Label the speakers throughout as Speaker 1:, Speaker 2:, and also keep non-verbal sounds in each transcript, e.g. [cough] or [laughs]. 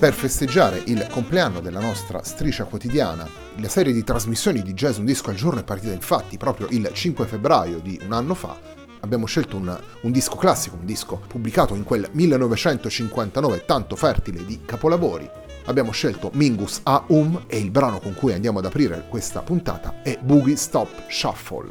Speaker 1: Per festeggiare il compleanno della nostra striscia quotidiana. La serie di trasmissioni di Jazz Un Disco al giorno è partita infatti proprio il 5 febbraio di un anno fa. Abbiamo scelto un, un disco classico, un disco pubblicato in quel 1959 tanto fertile di capolavori. Abbiamo scelto Mingus A Um e il brano con cui andiamo ad aprire questa puntata è Boogie Stop Shuffle.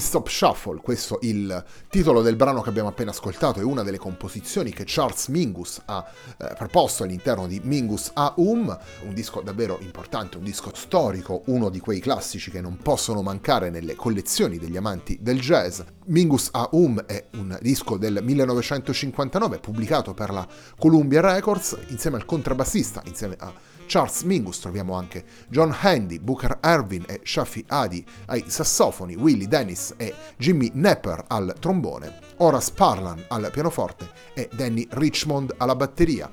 Speaker 1: Stop Shuffle, questo il titolo del brano che abbiamo appena ascoltato, è una delle composizioni che Charles Mingus ha eh, proposto all'interno di Mingus A Um, un disco davvero importante, un disco storico, uno di quei classici che non possono mancare nelle collezioni degli amanti del jazz. Mingus A Um è un disco del 1959 pubblicato per la Columbia Records insieme al contrabbassista, insieme a Charles Mingus troviamo anche John Handy, Booker Ervin e Shafi Adi. Ai sassofoni, Willie Dennis e Jimmy Nepper al trombone, Horace Parlan al pianoforte e Danny Richmond alla batteria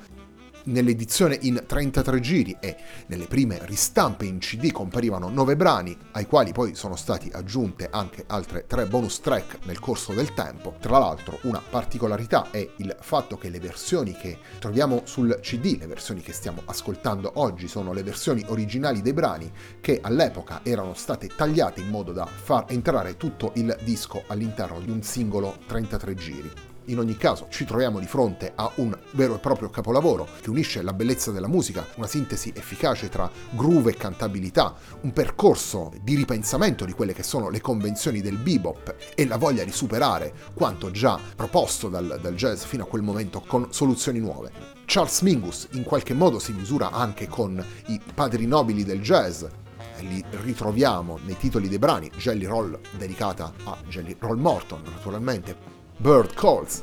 Speaker 1: nell'edizione in 33 giri e nelle prime ristampe in CD comparivano 9 brani, ai quali poi sono stati aggiunte anche altre 3 bonus track nel corso del tempo. Tra l'altro una particolarità è il fatto che le versioni che troviamo sul CD, le versioni che stiamo ascoltando oggi, sono le versioni originali dei brani che all'epoca erano state tagliate in modo da far entrare tutto il disco all'interno di un singolo 33 giri. In ogni caso ci troviamo di fronte a un vero e proprio capolavoro che unisce la bellezza della musica, una sintesi efficace tra groove e cantabilità, un percorso di ripensamento di quelle che sono le convenzioni del bebop e la voglia di superare quanto già proposto dal, dal jazz fino a quel momento con soluzioni nuove. Charles Mingus in qualche modo si misura anche con i padri nobili del jazz, li ritroviamo nei titoli dei brani, Jelly Roll dedicata a Jelly Roll Morton naturalmente, Bird Calls,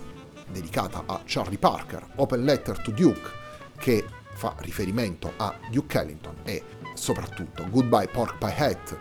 Speaker 1: dedicata a Charlie Parker, Open Letter to Duke, che fa riferimento a Duke Ellington e soprattutto Goodbye Pork Pie Hat,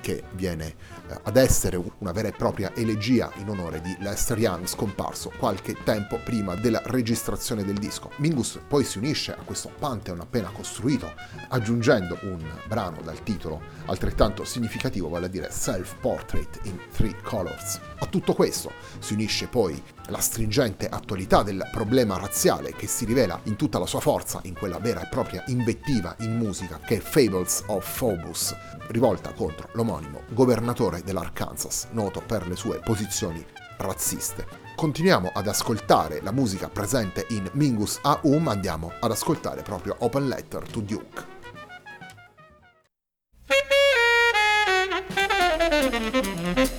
Speaker 1: che viene ad essere una vera e propria elegia in onore di Lester Young scomparso qualche tempo prima della registrazione del disco. Mingus poi si unisce a questo pantheon appena costruito aggiungendo un brano dal titolo altrettanto significativo, vale a dire Self Portrait in Three Colors. A tutto questo si unisce poi la stringente attualità del problema razziale che si rivela in tutta la sua forza in quella vera e propria invettiva in musica che è Fables of Phobos, rivolta contro l'omonimo governatore dell'Arkansas, noto per le sue posizioni razziste. Continuiamo ad ascoltare la musica presente in Mingus Aum, andiamo ad ascoltare proprio Open Letter to Duke. Thank [laughs] you.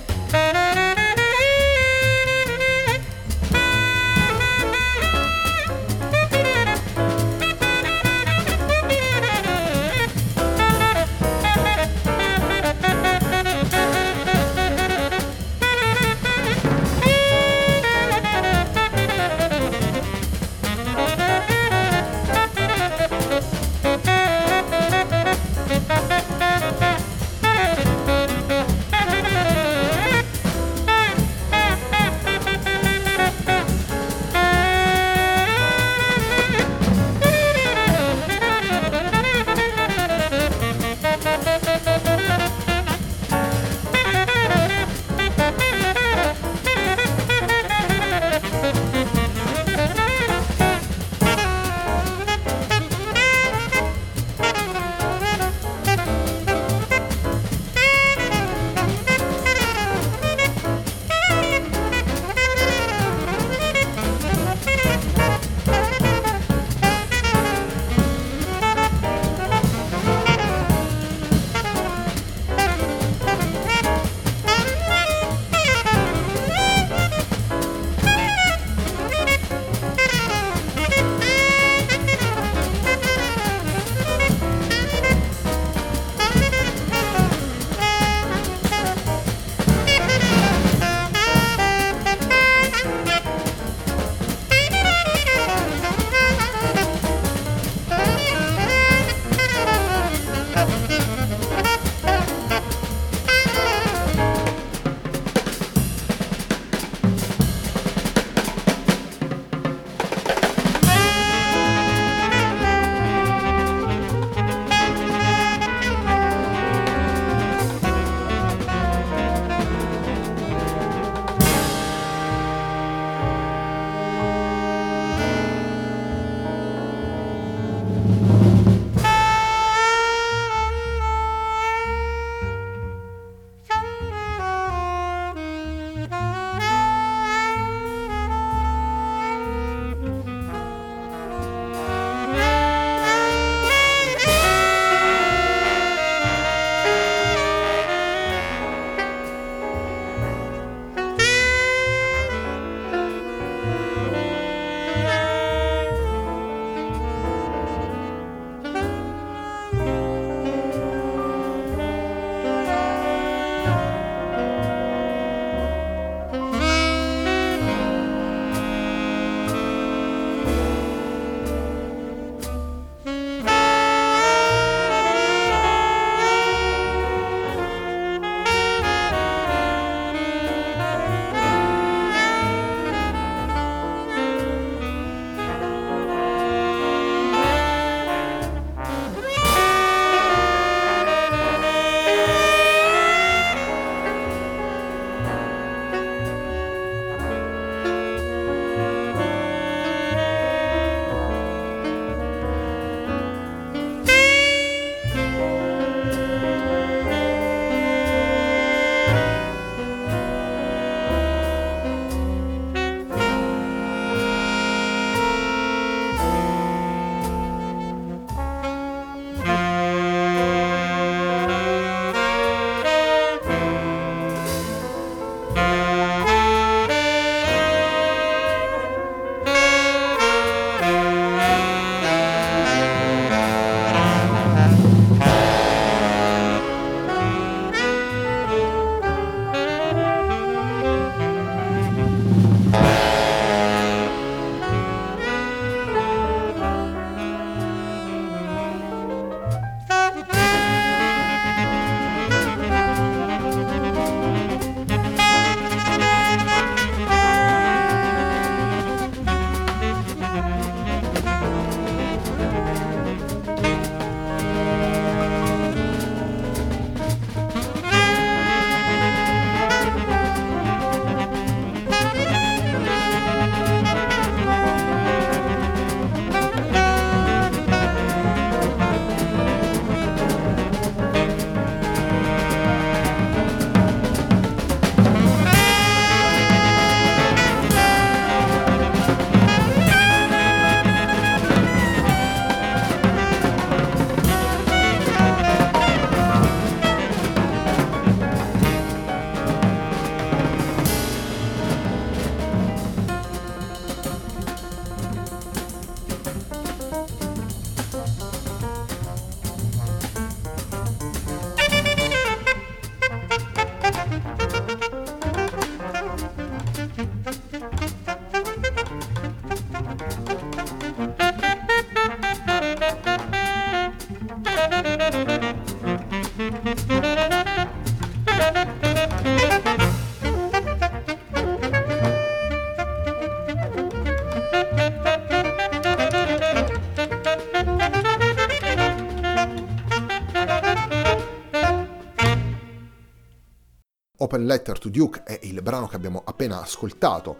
Speaker 1: Open Letter to Duke è il brano che abbiamo appena ascoltato.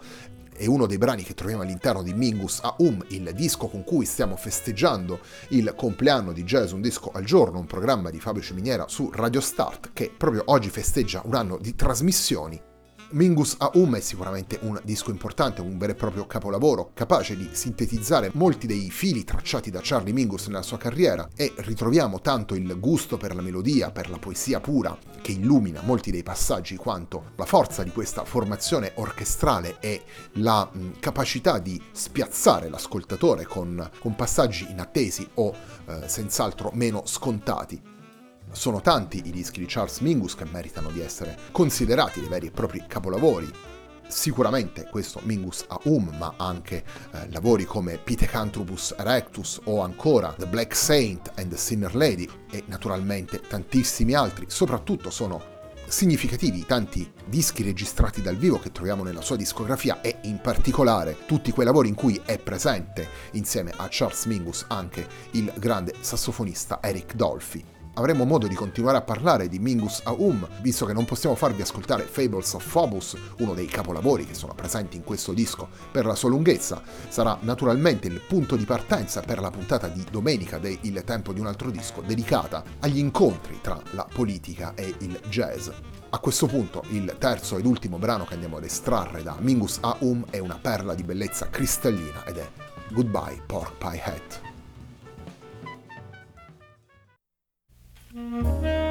Speaker 1: È uno dei brani che troviamo all'interno di Mingus a Um, il disco con cui stiamo festeggiando il compleanno di Jazz Un Disco al Giorno, un programma di Fabio Ciminiera su Radio Start che proprio oggi festeggia un anno di trasmissioni Mingus Aum è sicuramente un disco importante, un vero e proprio capolavoro, capace di sintetizzare molti dei fili tracciati da Charlie Mingus nella sua carriera e ritroviamo tanto il gusto per la melodia, per la poesia pura, che illumina molti dei passaggi, quanto la forza di questa formazione orchestrale e la mh, capacità di spiazzare l'ascoltatore con, con passaggi inattesi o eh, senz'altro meno scontati. Sono tanti i dischi di Charles Mingus che meritano di essere considerati dei veri e propri capolavori. Sicuramente questo Mingus a Um, ma anche eh, lavori come Pithecanthropus erectus o ancora The Black Saint and the Sinner Lady e naturalmente tantissimi altri, soprattutto sono significativi tanti dischi registrati dal vivo che troviamo nella sua discografia e in particolare tutti quei lavori in cui è presente insieme a Charles Mingus anche il grande sassofonista Eric Dolphy avremo modo di continuare a parlare di Mingus Aum, visto che non possiamo farvi ascoltare Fables of Phobos, uno dei capolavori che sono presenti in questo disco per la sua lunghezza, sarà naturalmente il punto di partenza per la puntata di domenica de Il tempo di un altro disco, dedicata agli incontri tra la politica e il jazz. A questo punto il terzo ed ultimo brano che andiamo ad estrarre da Mingus Aum è una perla di bellezza cristallina ed è Goodbye Pork Pie Hat. Mm-hmm.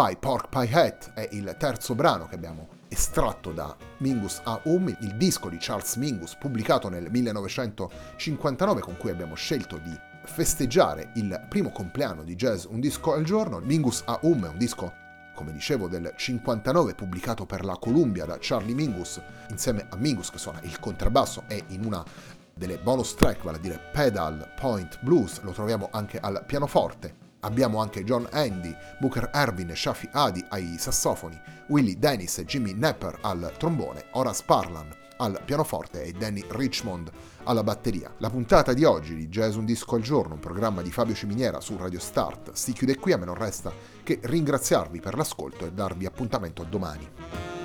Speaker 1: Goodbye Pork Pie Hat è il terzo brano che abbiamo estratto da Mingus a Um, il disco di Charles Mingus pubblicato nel 1959 con cui abbiamo scelto di festeggiare il primo compleanno di Jazz Un disco al giorno. Mingus a Um è un disco come dicevo, del 59, pubblicato per la Columbia da Charlie Mingus, insieme a Mingus che suona il contrabbasso e in una delle bonus track, vale a dire Pedal Point Blues, lo troviamo anche al pianoforte. Abbiamo anche John Andy, Booker Ervin e Shafi Adi ai sassofoni, Willie Dennis e Jimmy Nepper al trombone, Horace Parlan al pianoforte e Danny Richmond alla batteria. La puntata di oggi di Jazz Un Disco al Giorno, un programma di Fabio Ciminiera su Radio Start, si chiude qui, a me non resta che ringraziarvi per l'ascolto e darvi appuntamento domani.